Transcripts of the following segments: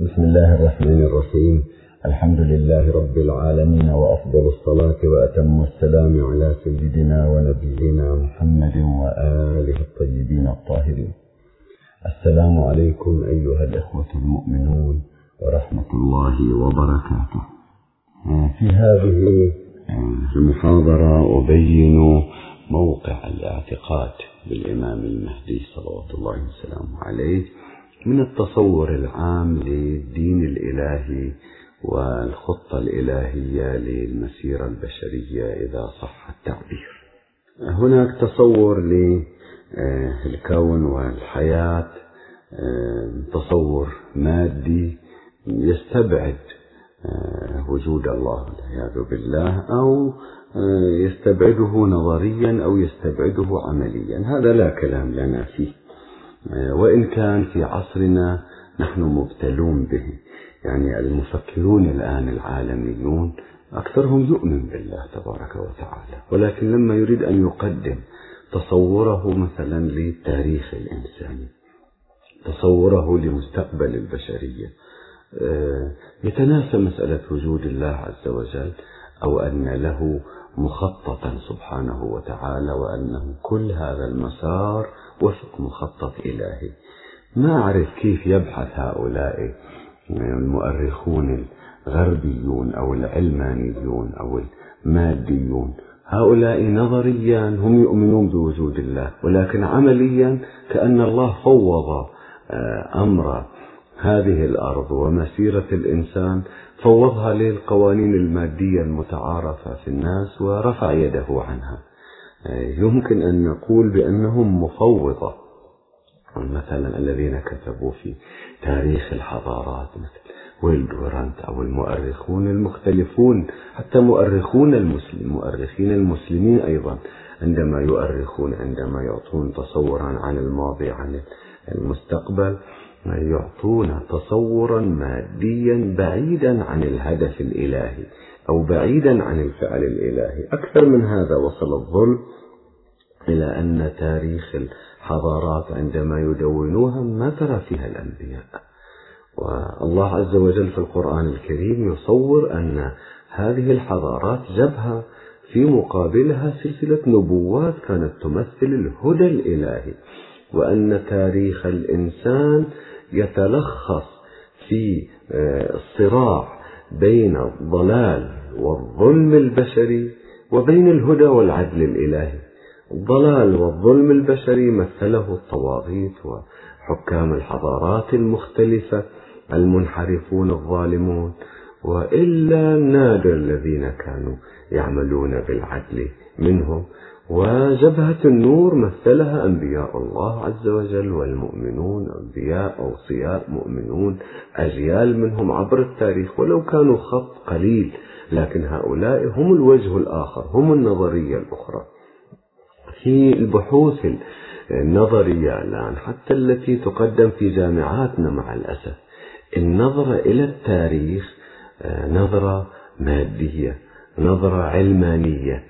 بسم الله الرحمن الرحيم. الحمد لله رب العالمين وأفضل الصلاة وأتم السلام على سيدنا ونبينا محمد وآله الطيبين الطاهرين. السلام عليكم أيها الإخوة المؤمنون ورحمة الله وبركاته. في هذه المحاضرة أبين موقع الاعتقاد بالإمام المهدي صلوات الله وسلامه عليه. من التصور العام للدين الإلهي والخطة الإلهية للمسيرة البشرية إذا صح التعبير. هناك تصور للكون والحياة تصور مادي يستبعد وجود الله والعياذ بالله أو يستبعده نظريا أو يستبعده عمليا هذا لا كلام لنا فيه وإن كان في عصرنا نحن مبتلون به. يعني المفكرون الآن العالميون أكثرهم يؤمن بالله تبارك وتعالى ولكن لما يريد أن يقدم تصوره مثلا للتاريخ الإنساني تصوره لمستقبل البشرية يتناسى مسألة وجود الله عز وجل أو أن له مخططا سبحانه وتعالى وأنه كل هذا المسار وفق مخطط إلهي. ما أعرف كيف يبحث هؤلاء المؤرخون الغربيون أو العلمانيون أو الماديون. هؤلاء نظريا هم يؤمنون بوجود الله ولكن عمليا كأن الله فوض أمر هذه الأرض ومسيرة الإنسان فوضها للقوانين المادية المتعارفة في الناس ورفع يده عنها. يمكن أن نقول بأنهم مفوضة. مثلا الذين كتبوا في تاريخ الحضارات مثل ويل دورانت أو المؤرخون المختلفون حتى مؤرخون المسلم مؤرخين المسلمين أيضا عندما يؤرخون عندما يعطون تصورا عن الماضي عن المستقبل يعطون تصورا ماديا بعيدا عن الهدف الإلهي. أو بعيدا عن الفعل الإلهي. أكثر من هذا وصل الظلم إلى أن تاريخ الحضارات عندما يدونوها ما ترى فيها الأنبياء. والله عز وجل في القرآن الكريم يصور أن هذه الحضارات جبهة في مقابلها سلسلة نبوات كانت تمثل الهدى الإلهي وأن تاريخ الإنسان يتلخص في الصراع بين الضلال والظلم البشري وبين الهدى والعدل الإلهي. الضلال والظلم البشري مثله الطواغيت وحكام الحضارات المختلفة المنحرفون الظالمون وإلا النادر الذين كانوا يعملون بالعدل منهم. وجبهة النور مثلها أنبياء الله عز وجل والمؤمنون أنبياء أوصياء مؤمنون أجيال منهم عبر التاريخ ولو كانوا خط قليل لكن هؤلاء هم الوجه الآخر هم النظرية الأخرى. في البحوث النظرية الآن حتى التي تقدم في جامعاتنا مع الأسف النظرة إلى التاريخ نظرة مادية نظرة علمانية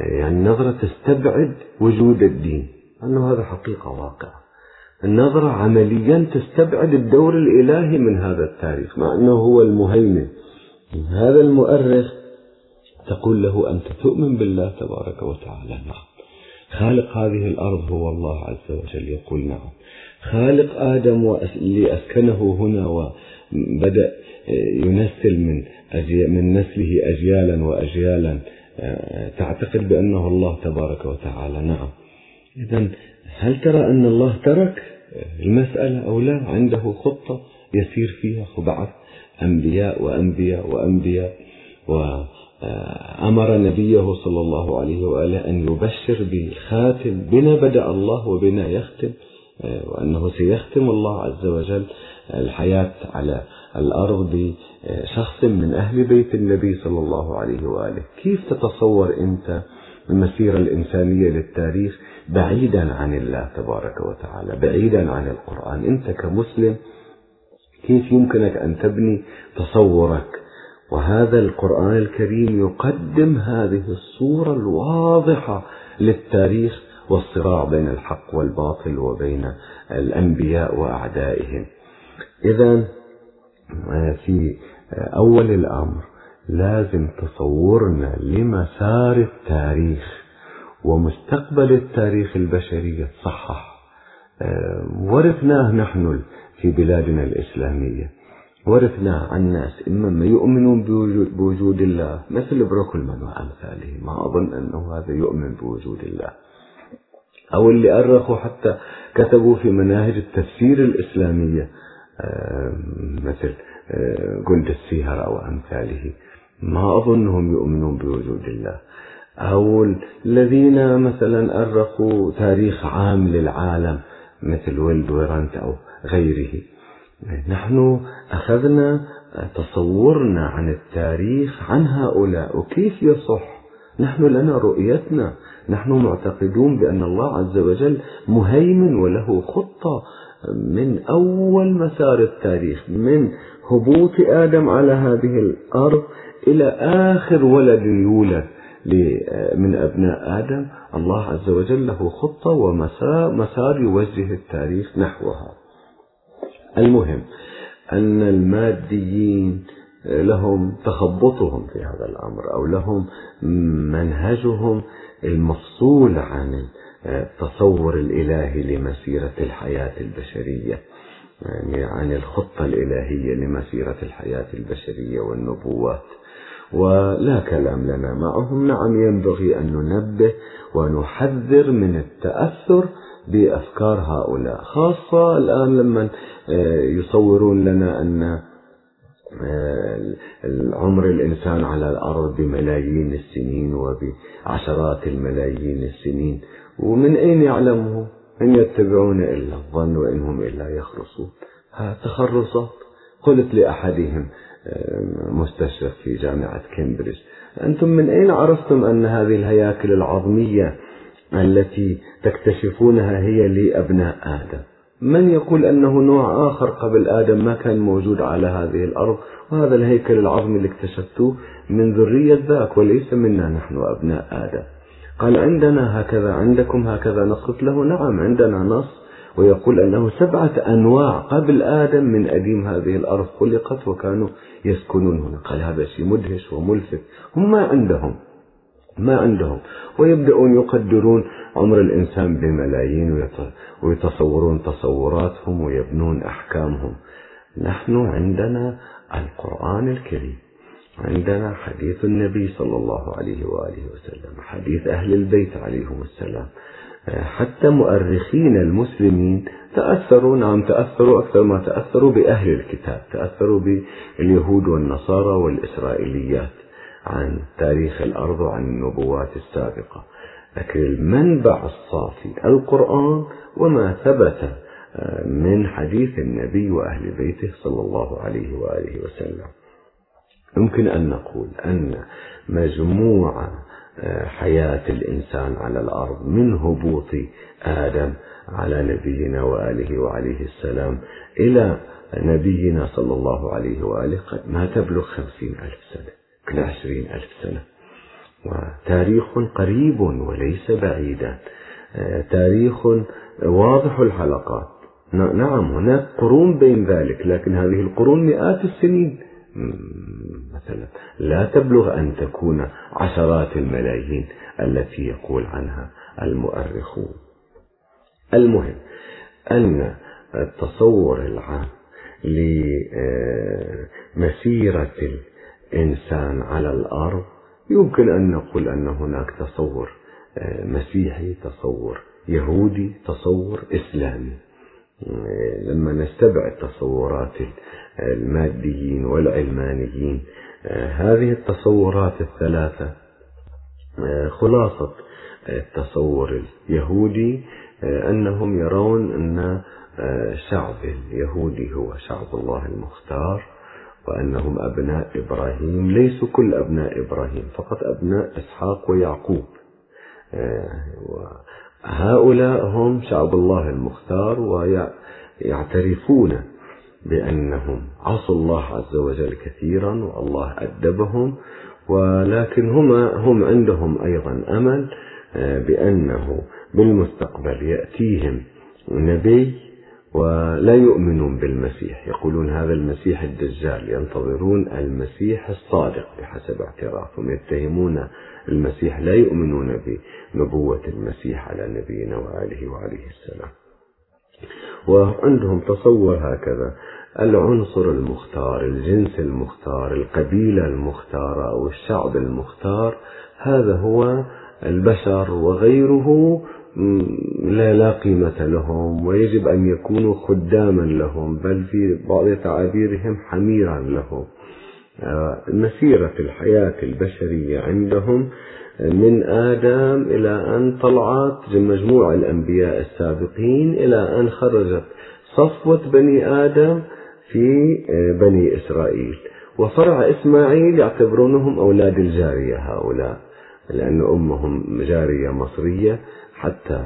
يعني نظرة تستبعد وجود الدين أنه هذا حقيقة واقعة. النظرة عمليا تستبعد الدور الإلهي من هذا التاريخ مع أنه هو المهيمن. هذا المؤرخ تقول له أنت تؤمن بالله تبارك وتعالى؟ نعم. خالق هذه الأرض هو الله عز وجل يقول نعم. خالق آدم اللي أسكنه هنا وبدأ ينسل من من نسله أجيالا وأجيالا تعتقد بأنه الله تبارك وتعالى. نعم. إذا هل ترى أن الله ترك المسألة أو لا؟ عنده خطة يسير فيها وبعث أنبياء وأنبياء وأنبياء وأمر نبيه صلى الله عليه وآله أن يبشر بالخاتم بنا بدأ الله وبنا يختم وأنه سيختم الله عز وجل الحياة على الأرض بشخص من أهل بيت النبي صلى الله عليه وآله. كيف تتصور أنت المسيرة الإنسانية للتاريخ بعيدا عن الله تبارك وتعالى بعيدا عن القرآن؟ أنت كمسلم كيف يمكنك أن تبني تصورك؟ وهذا القرآن الكريم يقدم هذه الصورة الواضحة للتاريخ والصراع بين الحق والباطل وبين الأنبياء وأعدائهم. إذا في أول الأمر لازم تصورنا لمسار التاريخ ومستقبل التاريخ البشري يتصحح. ورثناه نحن في بلادنا الإسلامية. ورثنا عن ناس إما ما يؤمنون بوجود الله مثل بروكلمان وأمثاله. ما أظن أنه هذا يؤمن بوجود الله. أو اللي أرخوا حتى كتبوا في مناهج التفسير الإسلامية. مثل جند السيهر أو أمثاله. ما أظنهم يؤمنون بوجود الله. أو الذين مثلا أرخوا تاريخ عام للعالم مثل ويلد ويرانت أو غيره. نحن أخذنا تصورنا عن التاريخ عن هؤلاء. وكيف يصح؟ نحن لنا رؤيتنا. نحن معتقدون بأن الله عز وجل مهيمن وله خطة. من أول مسار التاريخ من هبوط آدم على هذه الأرض إلى آخر ولد يولد من أبناء آدم. الله عز وجل له خطة ومسار يوجه التاريخ نحوها. المهم أن الماديين لهم تخبطهم في هذا الأمر أو لهم منهجهم المفصول عن التصور الإلهي لمسيرة الحياة البشرية يعني عن الخطة الإلهية لمسيرة الحياة البشرية والنبوات. ولا كلام لنا معهم. نعم ينبغي أن ننبه ونحذر من التأثر بأفكار هؤلاء خاصة الآن لما يصورون لنا أن عمر الإنسان على الأرض بملايين السنين وبعشرات الملايين السنين. ومن أين يعلمه؟ إن يتبعون إلا الظن وإنهم إلا يخرصون. تخرصات؟ قلت لأحدهم مستشرق في جامعة كامبريدج أنتم من أين عرفتم أن هذه الهياكل العظمية التي تكتشفونها هي لأبناء آدم؟ من يقول أنه نوع آخر قبل آدم ما كان موجود على هذه الأرض وهذا الهيكل العظمي اللي اكتشفتوه من ذرية ذاك وليس منا نحن أبناء آدم. قال عندنا هكذا عندكم هكذا. نص له نعم عندنا نص. ويقول أنه سبعة أنواع قبل آدم من أديم هذه الأرض خلقت وكانوا يسكنون هنا. قال هذا شيء مدهش وملفت. هم ما عندهم ما عندهم. ويبدأون يقدرون عمر الإنسان بملايين ويتصورون تصوراتهم ويبنون أحكامهم. نحن عندنا القرآن الكريم. عندنا حديث النبي صلى الله عليه وآله وسلم حديث أهل البيت عليهم السلام. حتى مؤرخين المسلمين تأثروا نعم تأثروا أكثر ما تأثروا بأهل الكتاب تأثروا باليهود والنصارى والإسرائيليات عن تاريخ الأرض وعن النبوات السابقة. لكن المنبع الصافي القرآن وما ثبت من حديث النبي وأهل بيته صلى الله عليه وآله وسلم. يمكن أن نقول أن مجموع حياة الإنسان على الأرض من هبوط آدم على نبينا وآله وعليه السلام إلى نبينا صلى الله عليه وآله قد ما تبلغ خمسين ألف سنة كل عشرين ألف سنة. وتاريخ قريب وليس بعيدا. تاريخ واضح الحلقات. نعم هناك قرون بين ذلك لكن هذه القرون مئات السنين. مثلا. لا تبلغ أن تكون عشرات الملايين التي يقول عنها المؤرخون. المهم أن التصور العام لمسيرة الإنسان على الأرض يمكن أن نقول أن هناك تصور مسيحي تصور يهودي تصور إسلامي. لما نستبعد تصورات الماديين والعلمانيين. هذه التصورات الثلاثة خلاصة التصور اليهودي أنهم يرون أن الشعب اليهودي هو شعب الله المختار وأنهم أبناء إبراهيم. ليسوا كل أبناء إبراهيم فقط أبناء إسحاق ويعقوب. هؤلاء هم شعب الله المختار ويعترفون بأنهم عصوا الله عز وجل كثيرا والله أدبهم ولكن هما هم عندهم أيضا أمل بأنه بالمستقبل يأتيهم نبي ولا يؤمنون بالمسيح. يقولون هذا المسيح الدجال ينتظرون المسيح الصادق بحسب اعترافهم. يتهمون المسيح لا يؤمنون بنبوة المسيح على نبينا وآله وعليه السلام. وعندهم تصور هكذا. العنصر المختار الجنس المختار القبيلة المختارة أو الشعب المختار هذا هو البشر وغيره لا لا قيمة لهم ويجب أن يكونوا خداما لهم بل في بعض تعابيرهم حميرا لهم. آه، مسيرة الحياة البشرية عندهم من آدم إلى أن طلعت مجموع الأنبياء السابقين إلى أن خرجت. صفوة بني آدم في آه، بني إسرائيل. وفرع إسماعيل يعتبرونهم أولاد الجارية هؤلاء لأن أمهم جارية مصرية حتى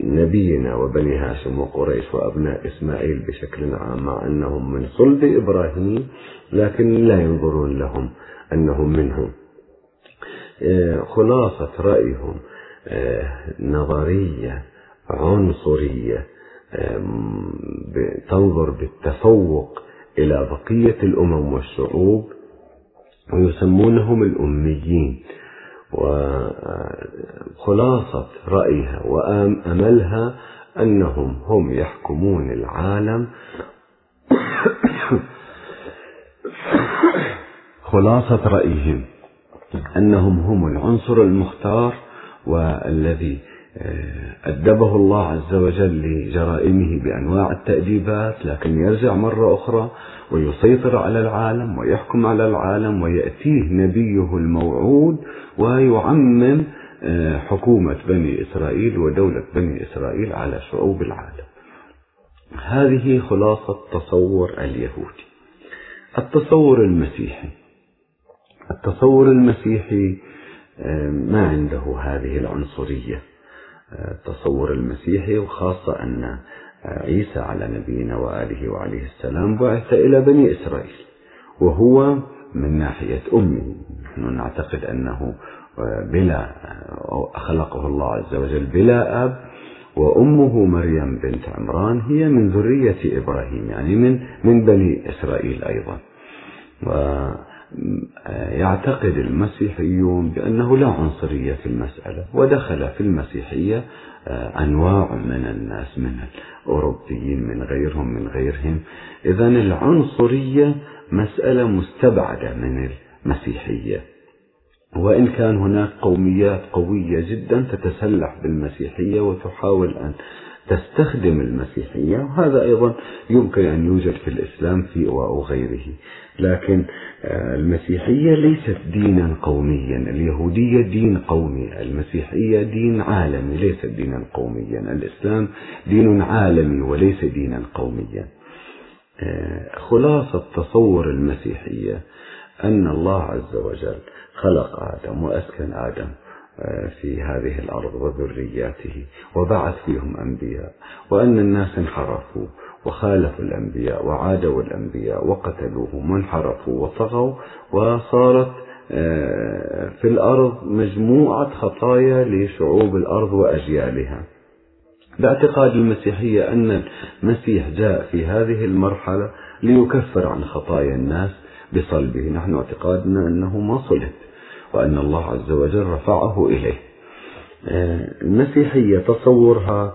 نبينا وبني هاشم وقريش وأبناء إسماعيل بشكل عام مع أنهم من صلب إبراهيم لكن لا ينظرون لهم أنهم منهم. آه، خلاصة رأيهم آه، نظرية عنصرية تنظر بالتفوق إلى بقية الأمم والشعوب ويسمونهم الأميين وخلاصة رأيها وأملها أنهم هم يحكمون العالم. خلاصة رأيهم أنهم هم العنصر المختار والذي أدبه الله عز وجل لجرائمه بأنواع التأديبات لكن يرجع مرة أخرى ويسيطر على العالم ويحكم على العالم ويأتيه نبيه الموعود ويعمم آه، حكومة بني إسرائيل ودولة بني إسرائيل على شعوب العالم. هذه خلاصة تصور اليهودي. التصور المسيحي. التصور المسيحي آه، ما عنده هذه العنصرية. التصور المسيحي وخاصة أن عيسى على نبينا وآله وعليه السلام بعث إلى بني إسرائيل وهو من ناحية أمه. نحن نعتقد أنه بلا خلقه الله عز وجل بلا أب وأمه مريم بنت عمران هي من ذرية إبراهيم يعني من من بني إسرائيل أيضا. يعتقد المسيحيون بأنه لا عنصرية في المسألة ودخل في المسيحية آه، أنواع من الناس من الأوروبيين من غيرهم من غيرهم. إذا العنصرية مسألة مستبعدة من المسيحية. وإن كان هناك قوميات قوية جدا تتسلح بالمسيحية وتحاول أن تستخدم المسيحية وهذا أيضا يمكن أن يوجد في الإسلام في أو غيره. لكن المسيحية ليست دينا قوميا اليهودية دين قومي المسيحية دين عالمي ليس دينا قوميا الإسلام دين عالمي وليس دينا قوميا. آه، خلاصة تصور المسيحية أن الله عز وجل خلق آدم وأسكن آدم في هذه الأرض وذرياته وبعث فيهم أنبياء وأن الناس انحرفوا وخالفوا الأنبياء وعادوا الأنبياء وقتلوهم وانحرفوا وطغوا وصارت آه، في الأرض مجموعة خطايا لشعوب الأرض وأجيالها. باعتقاد المسيحية أن المسيح جاء في هذه المرحلة ليكفر عن خطايا الناس بصلبه. نحن اعتقادنا أنه ما صلب وأن الله عز وجل رفعه إليه. آه، المسيحية تصورها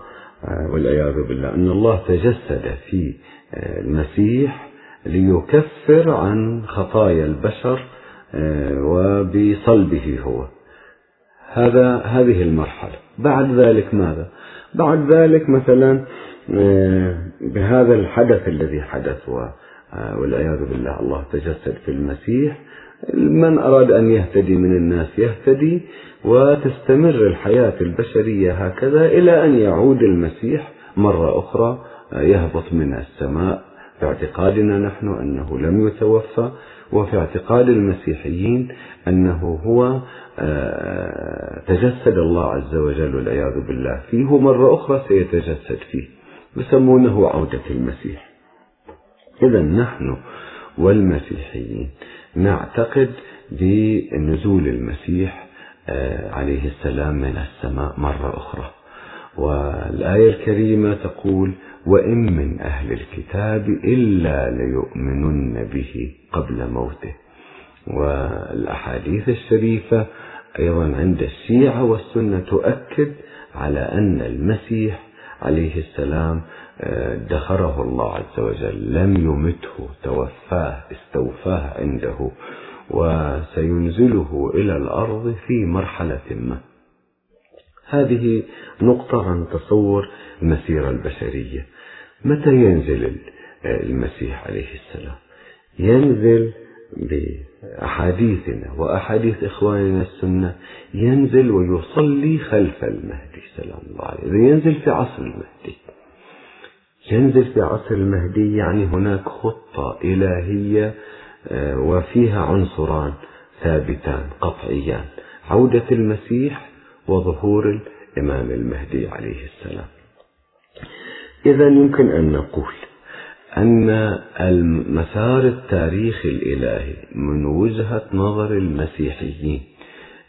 والعياذ بالله. أن الله تجسد في آه، المسيح ليكفر عن خطايا البشر وبصلبه هو. هذا هذه المرحلة. بعد ذلك ماذا؟ بعد ذلك مثلا بهذا الحدث الذي حدث والعياذ بالله الله تجسد في المسيح من أراد أن يهتدي من الناس يهتدي وتستمر الحياة البشرية هكذا إلى أن يعود المسيح مرة أخرى يهبط من السماء. في اعتقادنا نحن أنه لم يتوفى وفي اعتقاد المسيحيين أنه هو آه، تجسد الله عز وجل والعياذ بالله فيه مرة أخرى سيتجسد فيه. يسمونه عودة المسيح. إذا نحن والمسيحيين نعتقد بنزول المسيح آه، عليه السلام من السماء مرة أخرى. والآية الكريمة تقول وإن من أهل الكتاب إلا ليؤمنن به قبل موته. والأحاديث الشريفة أيضا عند الشيعة والسنة تؤكد على أن المسيح عليه السلام ادخره الله عز وجل لم يمته توفاه استوفاه عنده وسينزله إلى الأرض في مرحلة ما. هذه نقطة عن تصور المسيرة البشرية. متى ينزل المسيح عليه السلام؟ ينزل بأحاديثنا وأحاديث إخواننا السنة. ينزل ويصلي خلف المهدي سلام الله عليه ينزل في عصر المهدي. ينزل في عصر المهدي يعني هناك خطة إلهية آه، وفيها عنصران ثابتان قطعيان عودة المسيح وظهور الإمام المهدي عليه السلام. إذا يمكن أن نقول أن المسار التاريخي الإلهي من وجهة نظر المسيحيين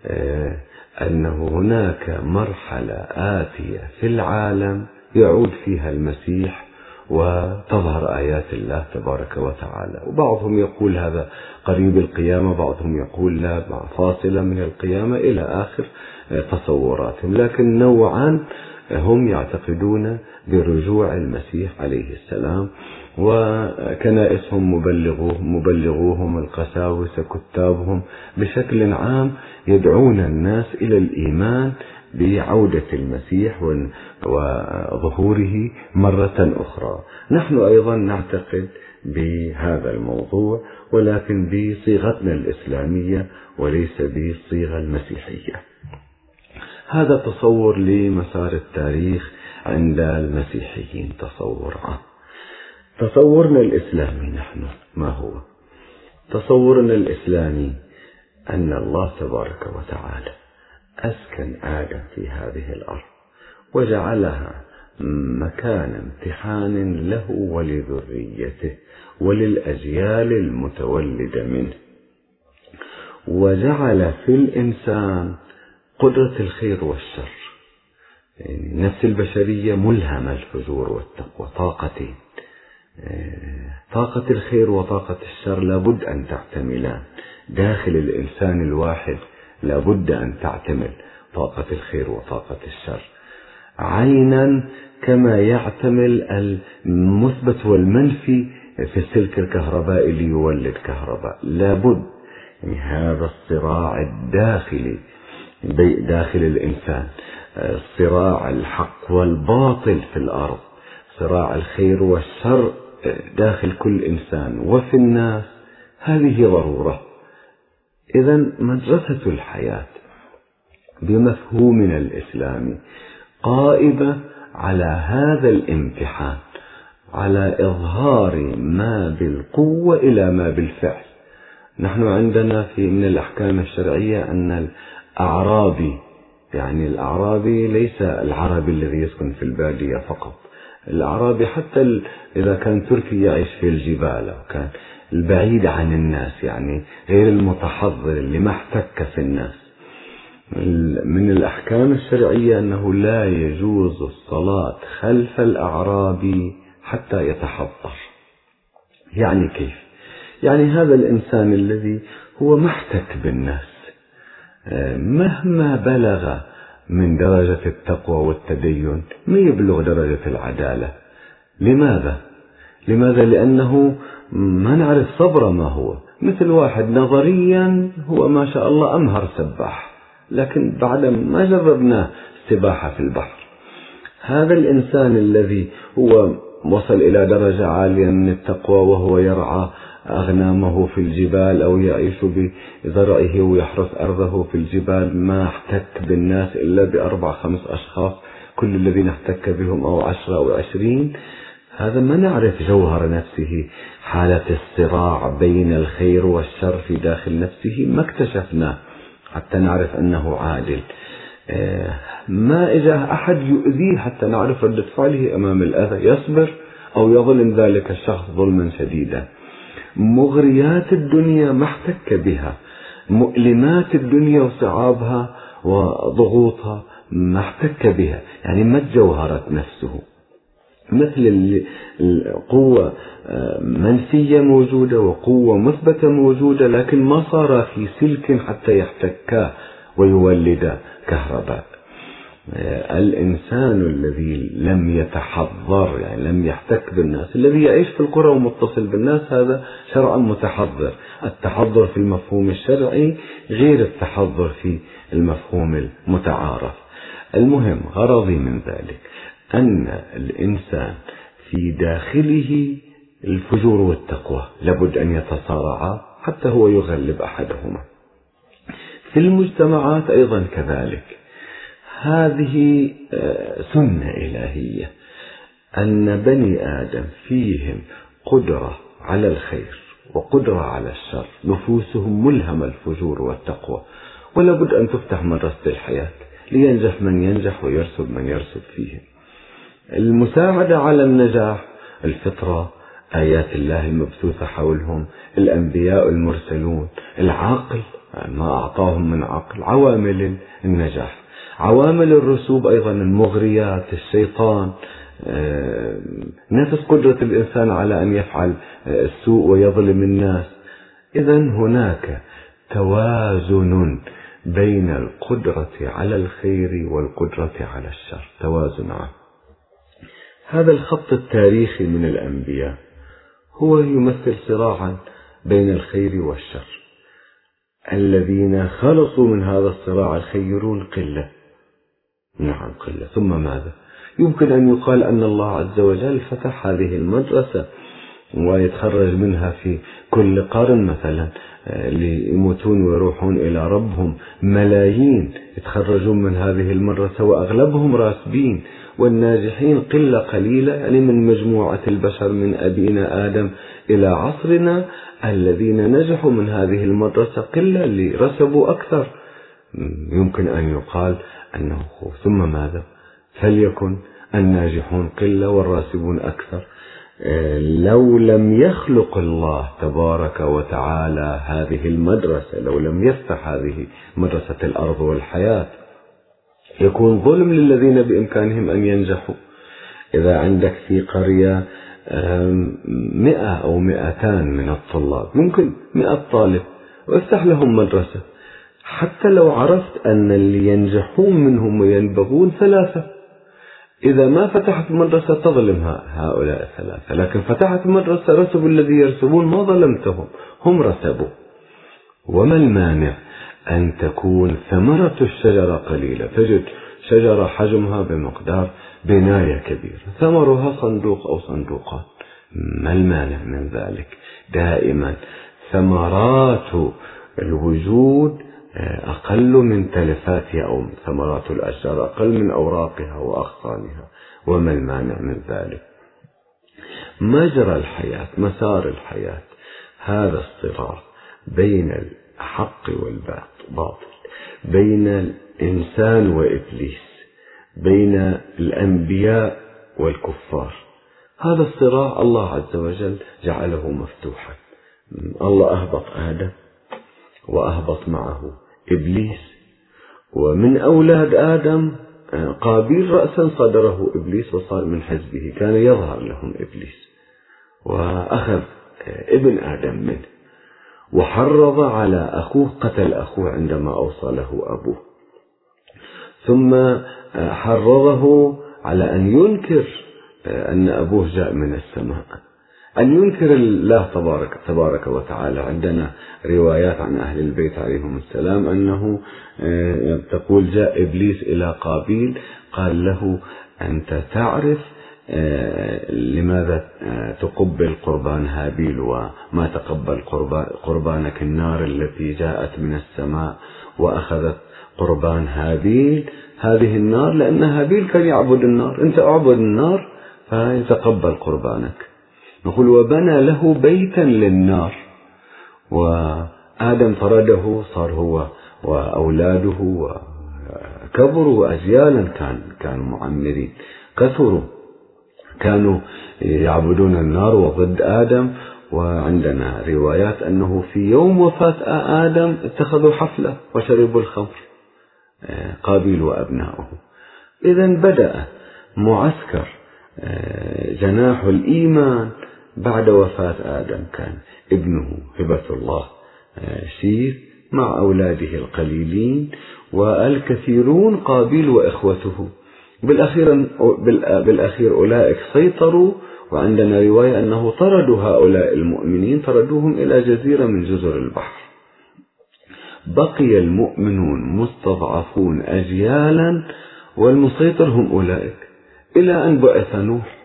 آه، أنه هناك مرحلة آتية في العالم يعود فيها المسيح وتظهر آيات الله تبارك وتعالى. وبعضهم يقول هذا قريب القيامة بعضهم يقول لا فاصلة من القيامة إلى آخر تصوراتهم. لكن نوعا هم يعتقدون برجوع المسيح عليه السلام وكنائسهم مبلغوهم مبلغوهم القساوسة كتابهم بشكل عام يدعون الناس إلى الإيمان بعودة المسيح وظهوره مرة أخرى. نحن أيضا نعتقد بهذا الموضوع ولكن بصيغتنا الإسلامية وليس بالصيغة المسيحية. هذا تصور لمسار التاريخ عند المسيحيين تصور عام تصورنا الإسلامي نحن ما هو؟ تصورنا الإسلامي أن الله تبارك وتعالى أسكن آدم في هذه الأرض وجعلها مكان امتحان له ولذريته وللأجيال المتولدة منه. وجعل في الإنسان قدرة الخير والشر. يعني النفس البشرية ملهمة الفجور والتقوى طاقتين طاقة الخير وطاقة الشر لابد أن تعتملان داخل الإنسان الواحد. لابد أن تعتمل طاقة الخير وطاقة الشر. عينا كما يعتمل المثبت والمنفي في السلك الكهربائي ليولد كهرباء. لابد يعني هذا الصراع الداخلي داخل الإنسان. صراع الحق والباطل في الأرض. صراع الخير والشر داخل كل إنسان. وفي الناس هذه ضرورة. إذا مدرسة الحياة بمفهومنا الإسلامي قائمة على هذا الامتحان على إظهار ما بالقوة إلى ما بالفعل. نحن عندنا في من الأحكام الشرعية أن الأعرابي يعني الأعرابي ليس العربي الذي يسكن في البادية فقط. الأعرابي حتى إذا كان تركي يعيش في الجبال أو كان البعيد عن الناس يعني غير المتحضر اللي ما احتك في الناس من الأحكام الشرعية أنه لا يجوز الصلاة خلف الأعرابي حتى يتحضر يعني كيف يعني هذا الإنسان الذي هو محتك بالناس مهما بلغ من درجة التقوى والتدين ما يبلغ درجة العدالة لماذا؟ لماذا؟ لأنه ما نعرف صبره ما هو؟ مثل واحد نظريا هو ما شاء الله أمهر سباح لكن بعد ما جربناه السباحة في البحر. هذا الإنسان الذي هو وصل إلى درجة عالية من التقوى وهو يرعى أغنامه في الجبال أو يعيش بزرعه ويحرث أرضه في الجبال ما احتك بالناس إلا بأربع خمس أشخاص كل الذين احتك بهم أو عشرة أو عشرين. هذا ما نعرف جوهر نفسه. حالة الصراع بين الخير والشر في داخل نفسه ما اكتشفناه. حتى نعرف أنه عادل. آه، ما إذا أحد يؤذيه حتى نعرف ردة فعله أمام الأذى يصبر أو يظلم ذلك الشخص ظلما شديدا. مغريات الدنيا ما احتك بها. مؤلمات الدنيا وصعابها وضغوطها ما احتك بها. يعني ما تجوهرت نفسه. مثل القوة آه، منفية موجودة وقوة مثبتة موجودة لكن ما صار في سلك حتى يحتكا ويولد كهرباء. آه، الإنسان الذي لم يتحضر يعني لم يحتك بالناس الذي يعيش في القرى ومتصل بالناس هذا شرعا متحضر. التحضر في المفهوم الشرعي غير التحضر في المفهوم المتعارف. المهم غرضي من ذلك. أن الإنسان في داخله الفجور والتقوى لابد أن يتصارعا حتى هو يغلب أحدهما. في المجتمعات أيضا كذلك. هذه آه، سنة إلهية. أن بني آدم فيهم قدرة على الخير وقدرة على الشر. نفوسهم ملهمة الفجور والتقوى. ولا بد أن تفتح مدرسة الحياة لينجح من ينجح ويرسب من يرسب فيهم. المساعدة على النجاح الفطرة آيات الله المبثوثة حولهم الأنبياء المرسلون العقل ما أعطاهم من عقل عوامل النجاح. عوامل الرسوب أيضا المغريات الشيطان آه، نفس قدرة الإنسان على أن يفعل آه، السوء ويظلم الناس. إذا هناك توازن بين القدرة على الخير والقدرة على الشر. توازن عام هذا الخط التاريخي من الأنبياء هو يمثل صراعا بين الخير والشر. الذين خلصوا من هذا الصراع الخيرون قلة. نعم قلة. ثم ماذا؟ يمكن أن يقال أن الله عز وجل فتح هذه المدرسة ويتخرج منها في كل قرن مثلا آه، ليموتون ويروحون إلى ربهم. ملايين يتخرجون من هذه المدرسة وأغلبهم راسبين. والناجحين قلة قليلة يعني من مجموعة البشر من أبينا آدم إلى عصرنا الذين نجحوا من هذه المدرسة قلة اللي رسبوا أكثر. يمكن أن يقال أنه ثم ماذا؟ فليكن الناجحون قلة والراسبون أكثر. لو لم يخلق الله تبارك وتعالى هذه المدرسة لو لم يفتح هذه مدرسة الأرض والحياة يكون ظلم للذين بإمكانهم أن ينجحوا. إذا عندك في قرية مئة أو مئتان من الطلاب ممكن مئة طالب وافتح لهم مدرسة. حتى لو عرفت أن اللي ينجحون منهم وينبغون ثلاثة. إذا ما فتحت مدرسة تظلم هؤلاء الثلاثة. لكن فتحت مدرسة رسب الذي يرسبون ما ظلمتهم هم رسبوا. وما المانع؟ أن تكون ثمرة الشجرة قليلة. تجد شجرة حجمها بمقدار بناية كبيرة. ثمرها صندوق أو صندوقان ما المانع من ذلك؟ دائما ثمرات الوجود آه، أقل من تلفاتها أو ثمرات الأشجار أقل من أوراقها وأغصانها. وما المانع من ذلك؟ مجرى الحياة مسار الحياة. هذا الصراع بين الحق والباطل. بين الإنسان وإبليس بين الأنبياء والكفار. هذا الصراع الله عز وجل جعله مفتوحا. الله أهبط آدم وأهبط معه إبليس. ومن أولاد آدم قابيل رأسا صدره إبليس وصار من حزبه كان يظهر لهم إبليس. وأخذ ابن آدم منه. وحرض على أخوه قتل أخوه عندما أوصى له أبوه. ثم حرضه على أن ينكر أن أبوه جاء من السماء. أن ينكر الله تبارك, تبارك وتعالى. عندنا روايات عن أهل البيت عليهم السلام أنه آه، تقول جاء إبليس إلى قابيل قال له أنت تعرف آه، لماذا آه، تقبل قربان هابيل وما تقبل قربانك النار التي جاءت من السماء وأخذت قربان هابيل؟ هذه النار لأن هابيل كان يعبد النار. أنت أعبد النار فيتقبل قربانك. نقول وبنى له بيتا للنار. وآدم طرده صار هو وأولاده وكبروا أجيالا كان كانوا معمرين. كثروا. كانوا يعبدون النار وضد آدم وعندنا روايات أنه في يوم وفاة آدم اتخذوا حفلة وشربوا الخمر قابيل وأبناؤه. إذا بدأ معسكر آه، جناح الإيمان بعد وفاة آدم. كان ابنه هبة الله سيث مع أولاده القليلين والكثيرون قابيل وإخوته. بالأخير, بالأخير أولئك سيطروا وعندنا رواية أنه طردوا هؤلاء المؤمنين طردوهم إلى جزيرة من جزر البحر. بقي المؤمنون مستضعفون أجيالا والمسيطر هم أولئك. إلى أن بعث نوح.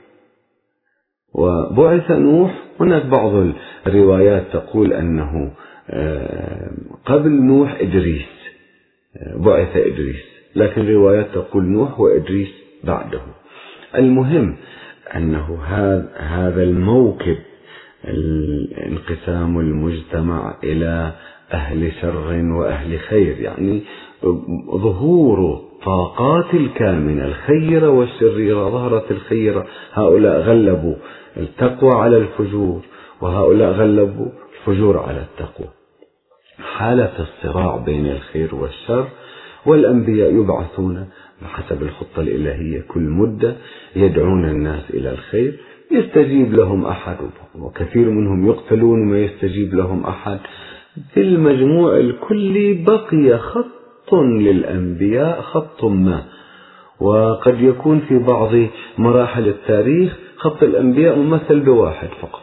وبعث نوح هناك بعض الروايات تقول أنه آه، قبل نوح إدريس آه، بعث إدريس. لكن روايات تقول نوح وإدريس بعده. المهم أنه هذا الموكب انقسام المجتمع إلى أهل شر وأهل خير يعني ظهور طاقات الكامنة الخيرة والشريرة ظهرت الخيرة هؤلاء غلبوا التقوى على الفجور وهؤلاء غلبوا الفجور على التقوى. حالة الصراع بين الخير والشر والأنبياء يبعثون بحسب الخطة الإلهية. كل مدة يدعون الناس إلى الخير. يستجيب لهم أحد وكثير منهم يقتلون وما يستجيب لهم أحد. في المجموع الكلي بقي خط للأنبياء خط ما. وقد يكون في بعض مراحل التاريخ خط الأنبياء ممثل بواحد فقط.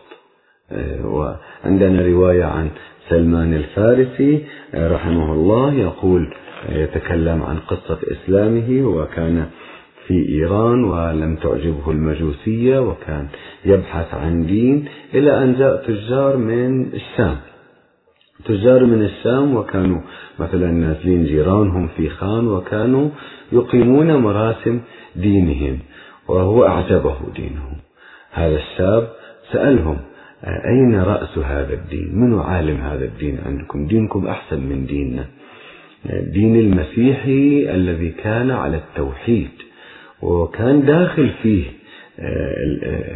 آه، وعندنا رواية عن سلمان الفارسي آه، رحمه الله يقول يتكلم عن قصة إسلامه وكان في إيران ولم تعجبه المجوسية وكان يبحث عن دين إلى أن جاء تجار من الشام. تجار من الشام وكانوا مثلا نازلين جيرانهم في خان وكانوا يقيمون مراسم دينهم وهو أعجبه دينهم. هذا الشاب سألهم أين رأس هذا الدين؟ من عالم هذا الدين عندكم؟ دينكم أحسن من ديننا. دين المسيحي الذي كان على التوحيد وكان داخل فيه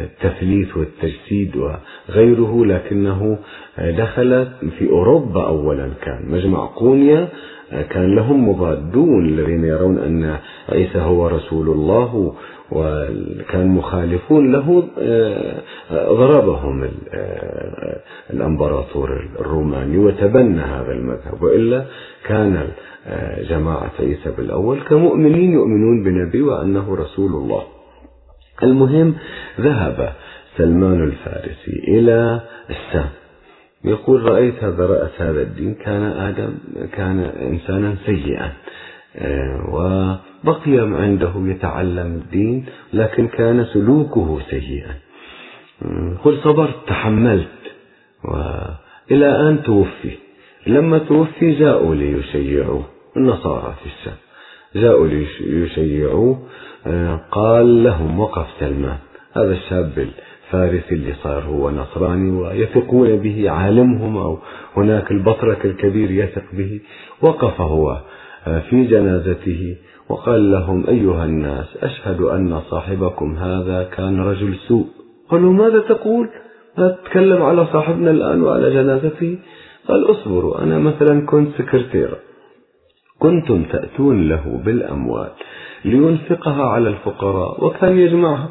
التثليث والتجسيد وغيره لكنه دخل في أوروبا أولا كان. مجمع قونيا كان لهم مضادون الذين يرون أن عيسى هو رسول الله وكان مخالفون له ضربهم الامبراطور الروماني وتبنى هذا المذهب. وإلا كان جماعة عيسى بالأول كمؤمنين يؤمنون بنبي وأنه رسول الله. المهم ذهب سلمان الفارسي إلى الشام. يقول رأيت هذا رأس هذا الدين كان آدم كان إنسانا سيئا. وبقي عنده يتعلم الدين لكن كان سلوكه سيئا. قل صبرت تحملت وإلى أن توفي. لما توفي جاءوا ليشيعوه النصارى في الشام. جاءوا ليشيعوه قال لهم وقف سلمان هذا الشاب الفارسي اللي صار هو نصراني ويثقون به عالمهم أو هناك البطرك الكبير يثق به. وقف هو في جنازته وقال لهم أيها الناس أشهد أن صاحبكم هذا كان رجل سوء. قالوا ماذا تقول؟ تتكلم على صاحبنا الآن وعلى جنازته؟ قال اصبروا أنا مثلا كنت سكرتيرة كنتم تأتون له بالأموال لينفقها على الفقراء وكان يجمعها.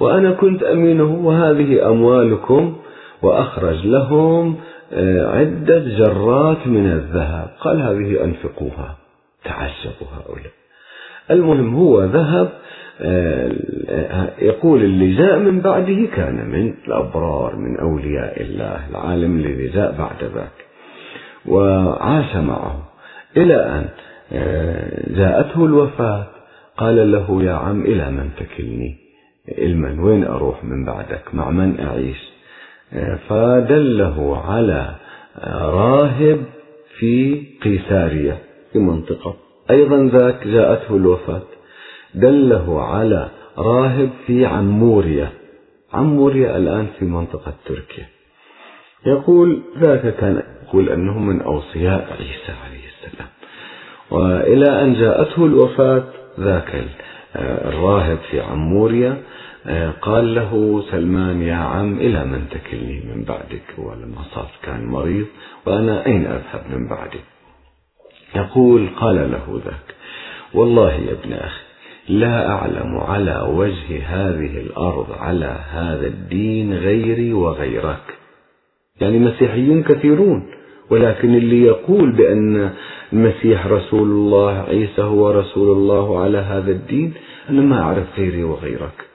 وأنا كنت أمينه وهذه أموالكم وأخرج لهم آه، عدة جرات من الذهب. قال هذه أنفقوها. تعجبوا هؤلاء. المهم هو ذهب آه، يقول اللي جاء من بعده كان من الأبرار من أولياء الله العالم الذي جاء بعد ذاك وعاش معه إلى أن آه، جاءته الوفاة. قال له يا عم إلى من تكلني؟ علما وين أروح من بعدك؟ مع من أعيش؟ آه، فدله على راهب في قيسارية. في منطقة. أيضا ذاك جاءته الوفاة. دله على راهب في عموريا. عموريا الآن في منطقة تركيا. يقول ذاك كان يقول أنه من أوصياء عيسى عليه السلام. وإلى أن جاءته الوفاة ذاك الراهب في عموريا قال له سلمان يا عم إلى من تكلني من بعدك؟ ولما صار كان مريض وأنا أين أذهب من بعدك؟ يقول قال له ذاك والله يا ابن أخي لا أعلم على وجه هذه الأرض على هذا الدين غيري وغيرك. يعني مسيحيين كثيرون ولكن اللي يقول بأن المسيح رسول الله عيسى هو رسول الله على هذا الدين أنا ما أعرف غيري وغيرك.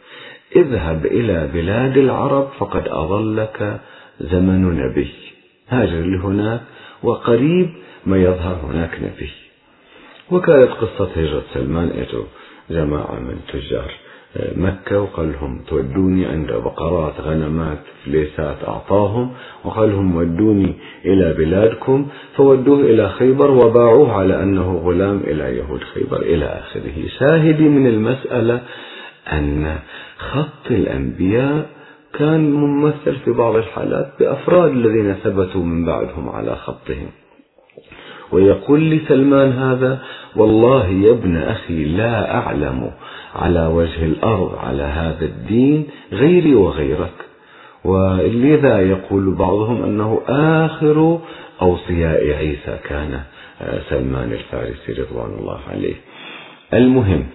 اذهب إلى بلاد العرب فقد أظلك زمن نبي. هاجر لهناك وقريب ما يظهر هناك نبي وكانت قصة هجرة سلمان اجوا جماعة من تجار مكة وقال لهم تودوني عند بقرات غنمات فليسات أعطاهم وقال لهم ودوني إلى بلادكم فودوه إلى خيبر وباعوه على أنه غلام إلى يهود خيبر. إلى آخره. شاهدي من المسألة أن خط الأنبياء كان ممثل في بعض الحالات بأفراد الذين ثبتوا من بعدهم على خطهم. ويقول لسلمان هذا والله يا ابن أخي لا أعلم على وجه الأرض على هذا الدين غيري وغيرك. ولذا يقول بعضهم أنه آخر أوصياء عيسى كان سلمان الفارسي رضوان الله عليه. المهم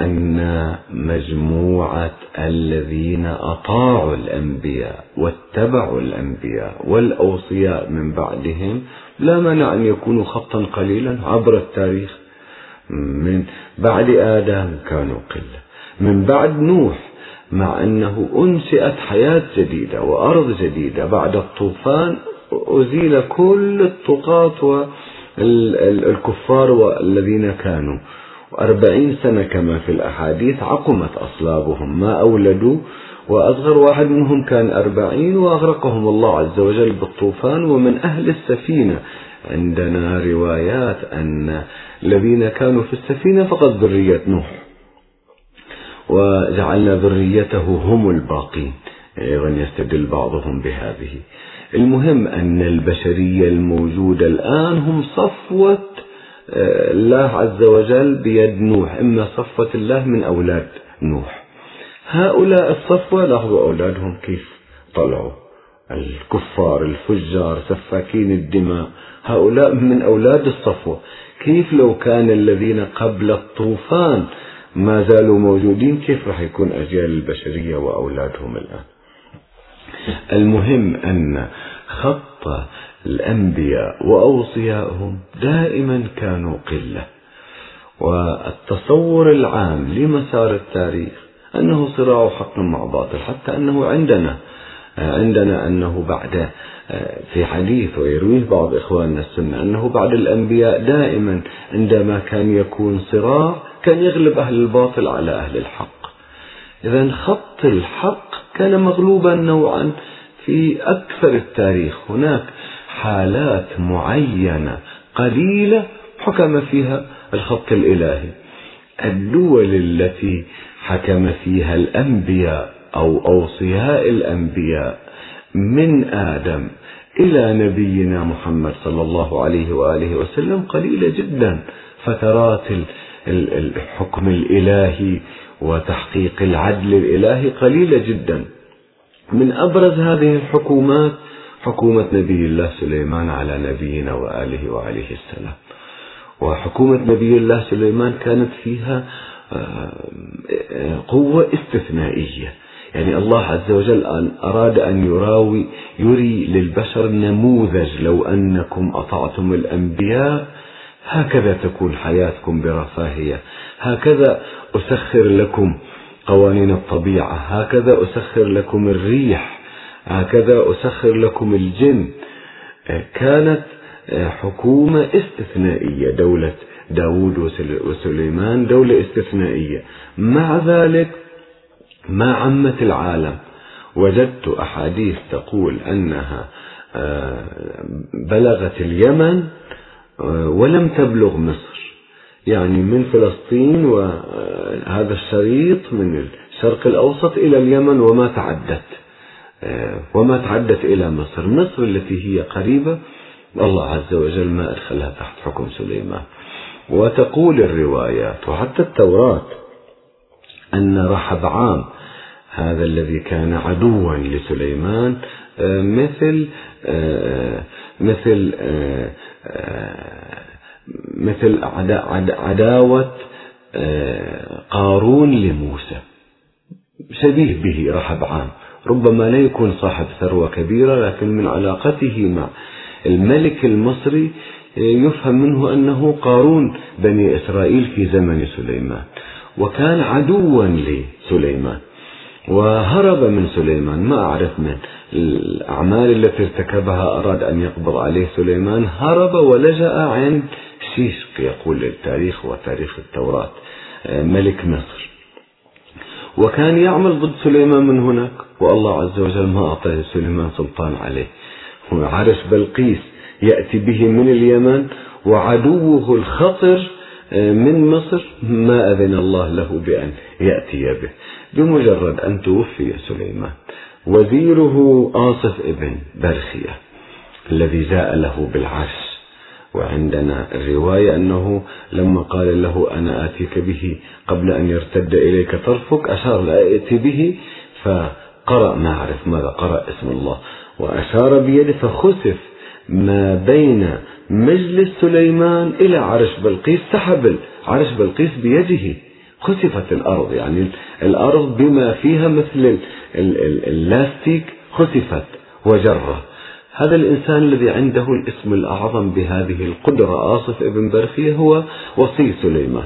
أن مجموعة الذين أطاعوا الأنبياء واتبعوا الأنبياء والأوصياء من بعدهم لا مانع أن يكونوا خطا قليلا عبر التاريخ. من بعد آدم كانوا قلة. من بعد نوح مع أنه أنشئت حياة جديدة وأرض جديدة. بعد الطوفان أزيل كل الطغاة والكفار والذين كانوا. أربعين سنة كما في الأحاديث عقمت أصلابهم ما أولدوا وأصغر واحد منهم كان أربعين وأغرقهم الله عز وجل بالطوفان ومن أهل السفينة. عندنا روايات أن الذين كانوا في السفينة فقط ذرية نوح وجعلنا ذريته هم الباقين. أيضا يستدل بعضهم بهذه. المهم أن البشرية الموجودة الآن هم صفوة الله عز وجل بيد نوح إما صفوة الله من أولاد نوح. هؤلاء الصفوة لاحظوا أولادهم كيف طلعوا. الكفار الفجار سفاكين الدماء هؤلاء من أولاد الصفوة. كيف لو كان الذين قبل الطوفان ما زالوا موجودين كيف راح يكون أجيال البشرية وأولادهم الآن؟ المهم أن خط الأنبياء وأوصيائهم دائما كانوا قلة. والتصور العام لمسار التاريخ أنه صراع حق مع باطل حتى أنه عندنا عندنا أنه بعد في حديث ويرويه بعض إخواننا السنة أنه بعد الأنبياء دائما عندما كان يكون صراع كان يغلب أهل الباطل على أهل الحق. إذا خط الحق كان مغلوبا نوعا في أكثر التاريخ هناك حالات معينة قليلة حكم فيها الخط الإلهي. الدول التي حكم فيها الأنبياء أو أوصياء الأنبياء من آدم إلى نبينا محمد صلى الله عليه وآله وسلم قليلة جدا. فترات الحكم الإلهي وتحقيق العدل الإلهي قليلة جدا. من أبرز هذه الحكومات حكومة نبي الله سليمان على نبينا وآله وعليه السلام. وحكومة نبي الله سليمان كانت فيها آه، قوة استثنائية. يعني الله عز وجل أن أراد أن يراوي يري للبشر نموذج لو أنكم أطعتم الأنبياء هكذا تكون حياتكم برفاهية. هكذا أسخر لكم قوانين الطبيعة. هكذا أسخر لكم الريح هكذا أسخر لكم الجن. كانت حكومة استثنائية دولة داود وسليمان دولة استثنائية. مع ذلك ما عمت العالم. وجدت أحاديث تقول أنها آه، بلغت اليمن آه، ولم تبلغ مصر. يعني من فلسطين وهذا الشريط من الشرق الأوسط إلى اليمن وما تعدت آه، وما تعدت إلى مصر. مصر التي هي قريبة الله عز وجل ما أدخلها تحت حكم سليمان. وتقول الروايات وحتى التوراة أن رحب عام هذا الذي كان عدوا لسليمان آه، مثل آه، مثل آه، مثل عداوة قارون لموسى. شبيه به رحب عام. ربما لا يكون صاحب ثروة كبيرة لكن من علاقته مع الملك المصري يفهم منه أنه قارون بني إسرائيل في زمن سليمان. وكان عدوا لسليمان. وهرب من سليمان. ما أعرف من الأعمال التي ارتكبها أراد أن يقبض عليه سليمان. هرب ولجأ عند شيشق يقول التاريخ وتاريخ التوراة ملك مصر. وكان يعمل ضد سليمان من هناك والله عز وجل ما أعطى سليمان سلطان عليه. عرش بلقيس يأتي به من اليمن وعدوه الخطر آه، من مصر ما أذن الله له بأن يأتي به. بمجرد أن توفي سليمان وزيره آصف ابن برخية الذي جاء له بالعرش. وعندنا الرواية أنه لما قال له أنا آتيك به قبل أن يرتد إليك طرفك أشار لا ائت به فقرأ ما أعرف ماذا قرأ؟ اسم الله. وأشار بيده فخسف ما بين مجلس سليمان إلى عرش بلقيس سحب عرش بلقيس بيده. خسفت الأرض يعني الأرض بما فيها مثل اللاستيك خسفت وجرة هذا الإنسان الذي عنده الاسم الأعظم بهذه القدرة آصف ابن برخية هو وصي سليمان.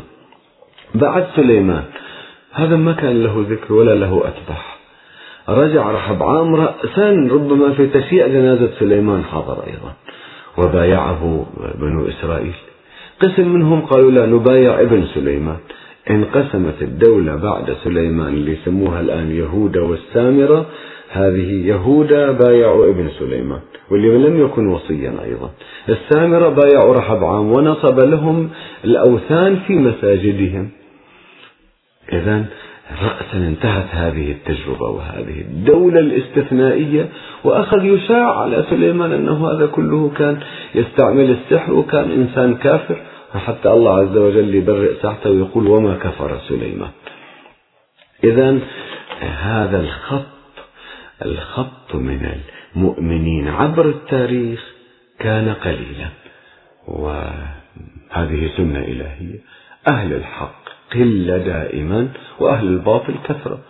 بعد سليمان هذا ما كان له ذكر ولا له أتباع. رجع رحبعام رأسا ربما في تشييع جنازة سليمان حضر أيضا وبايعه بنو إسرائيل. قسم منهم قالوا لا نبايع ابن سليمان. انقسمت الدولة بعد سليمان اللي يسموها الآن يهودا والسامرة هذه يهودا بايعوا ابن سليمان واللي لم يكن وصيا أيضا. السامرة بايعوا رحبعام ونصب لهم الأوثان في مساجدهم. إذا رأسا انتهت هذه التجربة وهذه الدولة الاستثنائية وأخذ يشاع على سليمان أنه هذا كله كان يستعمل السحر وكان إنسان كافر. حتى الله عز وجل يبرئ ساعته ويقول وما كفر سليمان. إذا هذا الخط الخط من المؤمنين عبر التاريخ كان قليلا وهذه سنة إلهية. أهل الحق قلة دائما وأهل الباطل كثرة.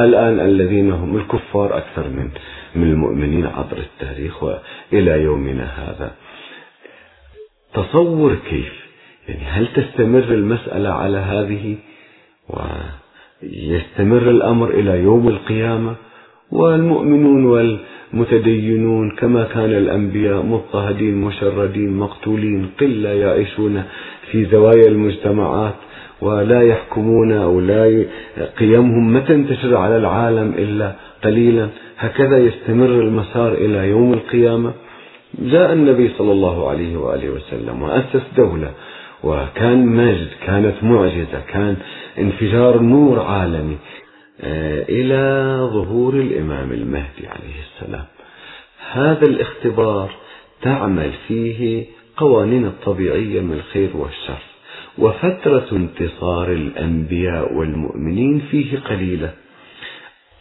الآن الذين هم الكفار أكثر من من المؤمنين عبر التاريخ وإلى يومنا هذا. تصور كيف؟ يعني هل تستمر المسألة على هذه؟ ويستمر الأمر إلى يوم القيامة؟ والمؤمنون والمتدينون كما كان الأنبياء مضطهدين مشردين مقتولين قلة يعيشون في زوايا المجتمعات ولا يحكمون أو لا قيمهم ما تنتشر على العالم إلا قليلا. هكذا يستمر المسار إلى يوم القيامة. جاء النبي صلى الله عليه وآله وسلم وأسس دولة وكان مجد كانت معجزة كان انفجار نور عالمي إلى ظهور الإمام المهدي عليه السلام. هذا الاختبار تعمل فيه قوانين الطبيعية من الخير والشر وفترة انتصار الأنبياء والمؤمنين فيه قليلة.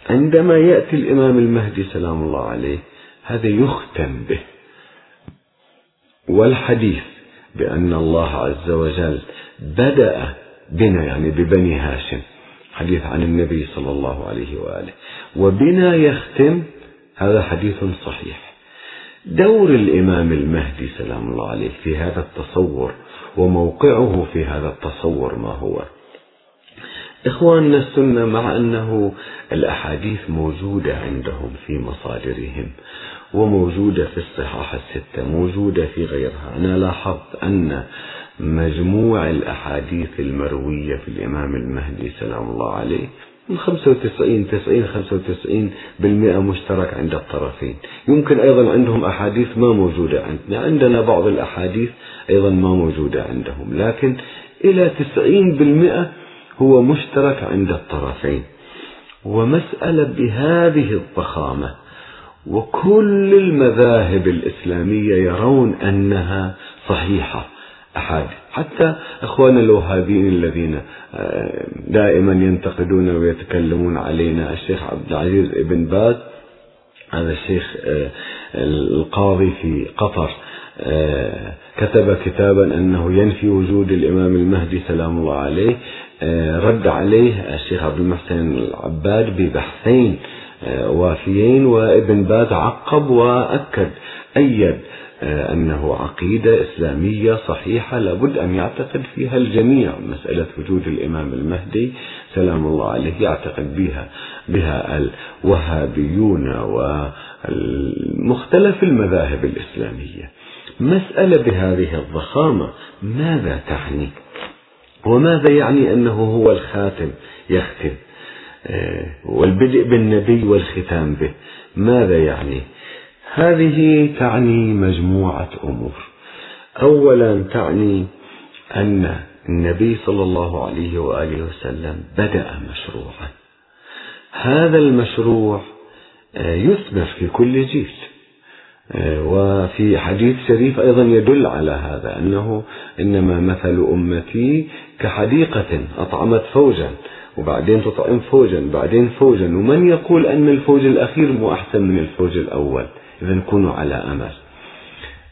عندما يأتي الإمام المهدي سلام الله عليه هذا يختم به. والحديث بأن الله عز وجل بدأ بنا يعني ببني هاشم حديث عن النبي صلى الله عليه وآله. وبنا يختم هذا حديث صحيح. دور الإمام المهدي سلام الله عليه في هذا التصور وموقعه في هذا التصور ما هو؟ إخواننا السنة مع أنه الأحاديث موجودة عندهم في مصادرهم وموجودة في الصحاح الستة موجودة في غيرها. أنا لاحظت أن مجموع الأحاديث المروية في الإمام المهدي سلام الله عليه من 95 90 95 بالمئة مشترك عند الطرفين. يمكن أيضا عندهم أحاديث ما موجودة عندنا عندنا بعض الأحاديث أيضا ما موجودة عندهم لكن إلى 90 بالمئة هو مشترك عند الطرفين. ومسألة بهذه الضخامة وكل المذاهب الإسلامية يرون أنها صحيحة. أحاديث حتى إخوان الوهابيين الذين آه، دائما ينتقدون ويتكلمون علينا الشيخ عبد العزيز ابن باز هذا الشيخ آه، القاضي في قطر آه، كتب كتابا أنه ينفي وجود الإمام المهدي سلام الله عليه رد عليه الشيخ عبد المحسن العباد ببحثين وافيين وابن باز عقب وأكد أيد أنه عقيدة إسلامية صحيحة لابد أن يعتقد فيها الجميع. مسألة وجود الإمام المهدي سلام الله عليه يعتقد بها بها الوهابيون ومختلف المذاهب الإسلامية. مسألة بهذه الضخامة ماذا تعني؟ وماذا يعني أنه هو الخاتم يختم؟ آه، والبدء بالنبي والختام به ماذا يعني؟ هذه تعني مجموعة أمور. أولا تعني أن النبي صلى الله عليه وآله وسلم بدأ مشروعا. هذا المشروع آه، يثمر في كل جيل. آه، وفي حديث شريف أيضا يدل على هذا أنه إنما مثل أمتي كحديقة أطعمت فوجا. وبعدين تطعم فوجا بعدين فوجا. ومن يقول أن الفوج الأخير مو أحسن من الفوج الأول؟ إذا كونوا على أمل.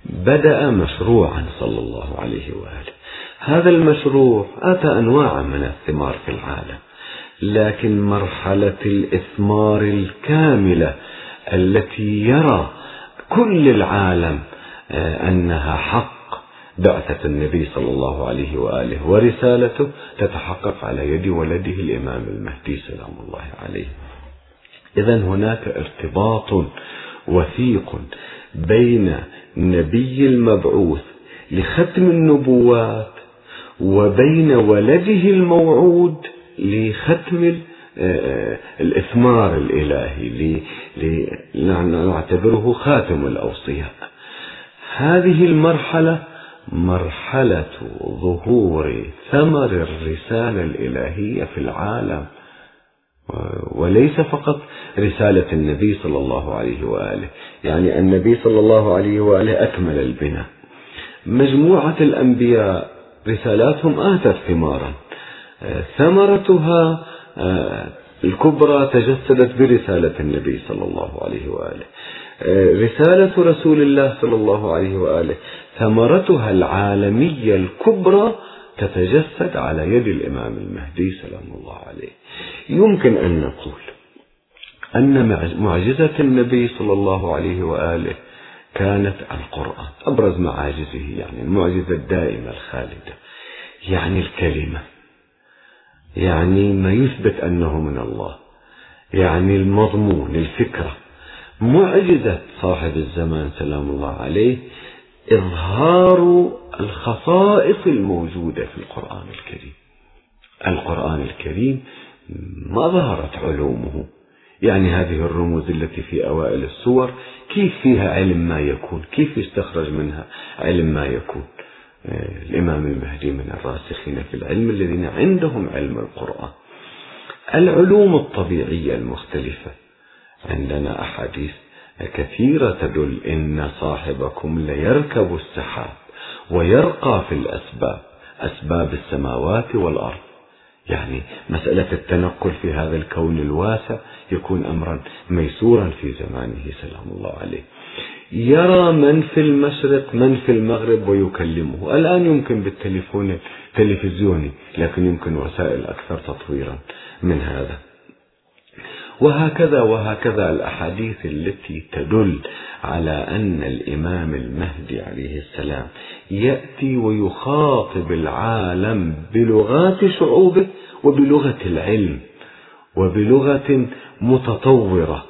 بدأ مشروعا صلى الله عليه وآله. هذا المشروع آتى أنواعا من الثمار في العالم. لكن مرحلة الإثمار الكاملة التي يرى كل العالم آه، أنها حق بعثة النبي صلى الله عليه وآله ورسالته تتحقق على يد ولده الإمام المهدي سلام الله عليه. إذا هناك ارتباط وثيق بين النبي المبعوث لختم النبوات وبين ولده الموعود لختم آه، الإثمار الإلهي نعتبره خاتم الأوصياء. هذه المرحلة مرحلة ظهور ثمر الرسالة الإلهية في العالم وليس فقط رسالة النبي صلى الله عليه وآله يعني النبي صلى الله عليه وآله أكمل البناء. مجموعة الأنبياء رسالاتهم آتت ثمارا. ثمرتها آه، الكبرى تجسدت برسالة النبي صلى الله عليه وآله. رسالة رسول الله صلى الله عليه وآله. ثمرتها العالمية الكبرى تتجسد على يد الإمام المهدي سلام الله عليه. يمكن أن نقول أن معجزة النبي صلى الله عليه وآله كانت القرآن أبرز معاجزه يعني المعجزة الدائمة الخالدة. يعني الكلمة يعني ما يثبت أنه من الله يعني المضمون الفكرة. معجزة صاحب الزمان سلام الله عليه إظهار الخصائص الموجودة في القرآن الكريم. القرآن الكريم ما ظهرت علومه. يعني هذه الرموز التي في أوائل السور كيف فيها علم ما يكون؟ كيف يستخرج منها علم ما يكون؟ آه، الإمام المهدي من الراسخين في العلم الذين عندهم علم القرآن. العلوم الطبيعية المختلفة. عندنا أحاديث كثيرة تدل إن صاحبكم ليركب السحاب ويرقى في الأسباب أسباب السماوات والأرض. يعني مسألة التنقل في هذا الكون الواسع يكون أمرا ميسورا في زمانه سلام الله عليه. يرى من في المشرق من في المغرب ويكلمه. الآن يمكن بالتليفون التلفزيوني لكن يمكن وسائل أكثر تطويرا من هذا. وهكذا وهكذا الأحاديث التي تدل على أن الإمام المهدي عليه السلام يأتي ويخاطب العالم بلغات شعوبه وبلغة العلم وبلغة متطورة.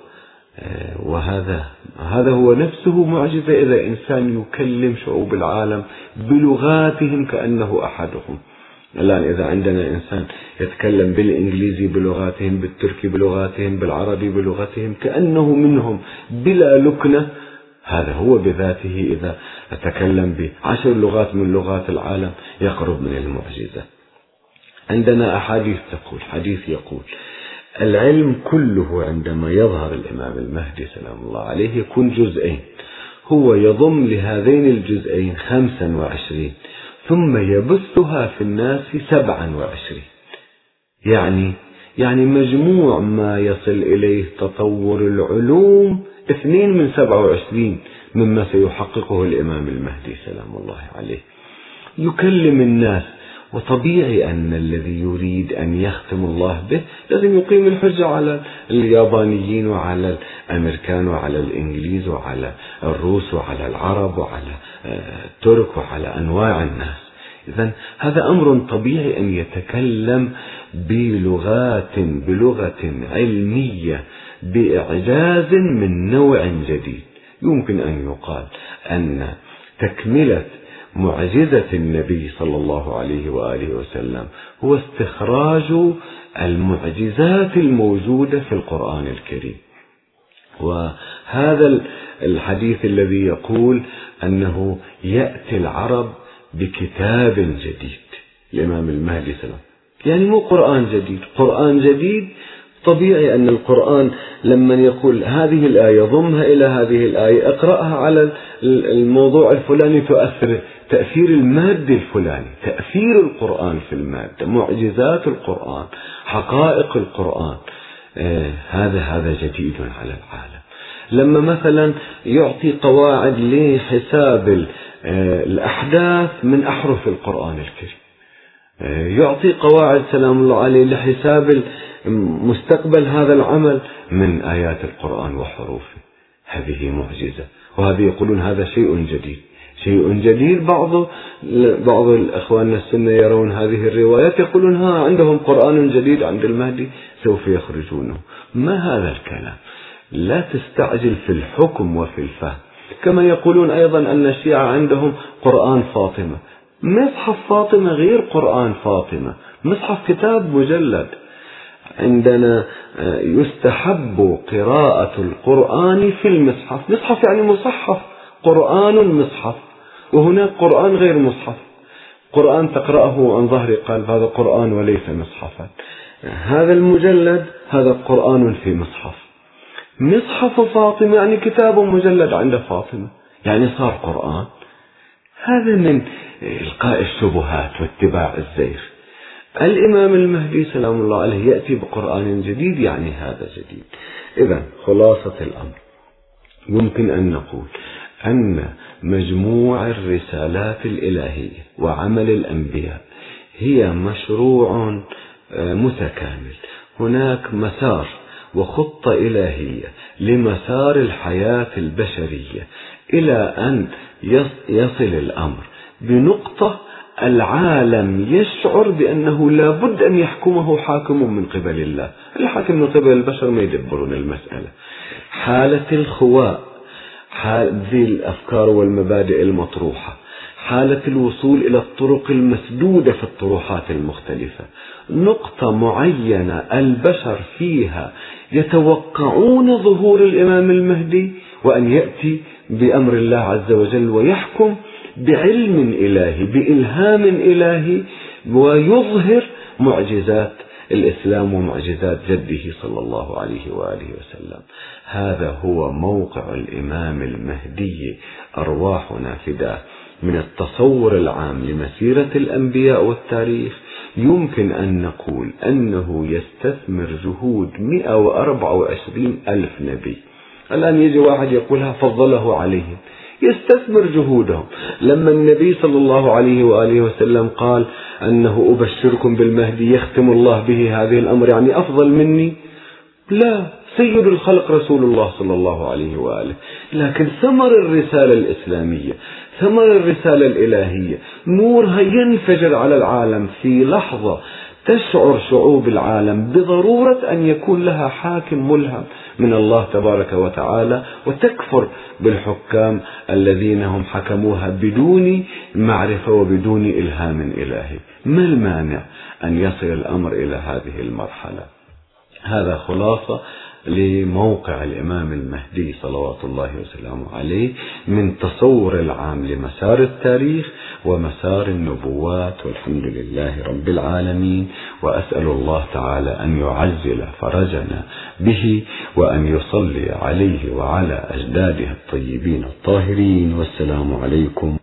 آه، وهذا هذا هو نفسه معجزة إذا إنسان يكلم شعوب العالم بلغاتهم كأنه أحدهم. الآن إذا عندنا إنسان يتكلم بالإنجليزي بلغاتهم بالتركي بلغاتهم بالعربي بلغتهم كأنه منهم بلا لكنة هذا هو بذاته إذا تكلم بعشر لغات من لغات العالم يقرب من المعجزة. عندنا أحاديث تقول حديث يقول العلم كله عندما يظهر الإمام المهدي سلام الله عليه يكون جزئين هو يضم لهذين الجزئين خمسا وعشرين. ثم يبثها في الناس سبعا وعشرين. يعني يعني مجموع ما يصل إليه تطور العلوم اثنين من سبعة وعشرين مما سيحققه الإمام المهدي سلام الله عليه. يكلم الناس وطبيعي أن الذي يريد أن يختم الله به لازم يقيم الحجة على اليابانيين وعلى الأمريكان وعلى الإنجليز وعلى الروس وعلى العرب وعلى الترك وعلى أنواع الناس. إذا هذا أمر طبيعي أن يتكلم بلغات بلغة علمية بإعجاز من نوع جديد. يمكن أن يقال أن تكملة معجزة النبي صلى الله عليه وآله وسلم هو استخراج المعجزات الموجودة في القرآن الكريم. وهذا الحديث الذي يقول أنه يأتي العرب بكتاب جديد الإمام المهدي سلام يعني مو قرآن جديد. قرآن جديد طبيعي أن القرآن لما يقول هذه الآية ضمها إلى هذه الآية اقرأها على الموضوع الفلاني تؤثر تأثير المادة الفلاني تأثير القرآن في المادة معجزات القرآن حقائق القرآن. آه هذا هذا جديد على العالم. لما مثلا يعطي قواعد لحساب آه الأحداث من أحرف القرآن الكريم. آه يعطي قواعد سلام الله عليه لحساب مستقبل هذا العمل من آيات القرآن وحروفه. هذه معجزة وهذه يقولون هذا شيء جديد. شيء جديد. بعض بعض الأخوان السنة يرون هذه الروايات يقولون ها عندهم قرآن جديد عند المهدي سوف يخرجونه. ما هذا الكلام؟ لا تستعجل في الحكم وفي الفهم. كما يقولون أيضا أن الشيعة عندهم قرآن فاطمة. مصحف فاطمة غير قرآن فاطمة. مصحف كتاب مجلد. عندنا يستحب قراءة القرآن في المصحف. مصحف يعني مصحف. قرآن مصحف وهناك قرآن غير مصحف. قرآن تقرأه عن ظهر قلب. هذا قرآن وليس مصحفا. هذا المجلد هذا قرآن في مصحف. مصحف فاطمة يعني كتاب مجلد عند فاطمة. يعني صار قرآن. هذا من إلقاء الشبهات واتباع الزير الإمام المهدي سلام الله عليه يأتي بقرآن جديد يعني هذا جديد. إذا خلاصة الأمر. يمكن أن نقول أن مجموع الرسالات الإلهية وعمل الأنبياء. هي مشروع متكامل. هناك مسار وخطة إلهية لمسار الحياة البشرية إلى أن يصل الأمر بنقطة العالم يشعر بأنه لا بد أن يحكمه حاكم من قبل الله. الحاكم من قبل البشر ما يدبرون المسألة. حالة الخواء هذه الأفكار والمبادئ المطروحة. حالة الوصول إلى الطرق المسدودة في الطروحات المختلفة. نقطة معينة البشر فيها يتوقعون ظهور الإمام المهدي وأن يأتي بأمر الله عز وجل ويحكم بعلم إلهي بإلهام إلهي ويظهر معجزات الإسلام ومعجزات جده صلى الله عليه وآله وسلم. هذا هو موقع الإمام المهدي أرواحنا فداه من التصور العام لمسيرة الأنبياء والتاريخ. يمكن أن نقول أنه يستثمر جهود 124 ألف نبي. الآن يجي واحد يقولها فضله عليهم. يستثمر جهودهم. لما النبي صلى الله عليه وآله وسلم قال أنه أبشركم بالمهدي يختم الله به هذه الأمر يعني أفضل مني؟ لا سيد الخلق رسول الله صلى الله عليه وآله. لكن ثمر الرسالة الإسلامية ثمر الرسالة الإلهية نورها ينفجر على العالم في لحظة تشعر شعوب العالم بضرورة أن يكون لها حاكم ملهم. من الله تبارك وتعالى وتكفر بالحكام الذين هم حكموها بدون معرفة وبدون إلهام إلهي. ما المانع أن يصل الأمر إلى هذه المرحلة؟ هذا خلاصة لموقع الإمام المهدي صلوات الله وسلامه عليه من تصور العام لمسار التاريخ ومسار النبوات والحمد لله رب العالمين. وأسأل الله تعالى أن يعزل فرجنا به وأن يصلي عليه وعلى أجداده الطيبين الطاهرين. والسلام عليكم.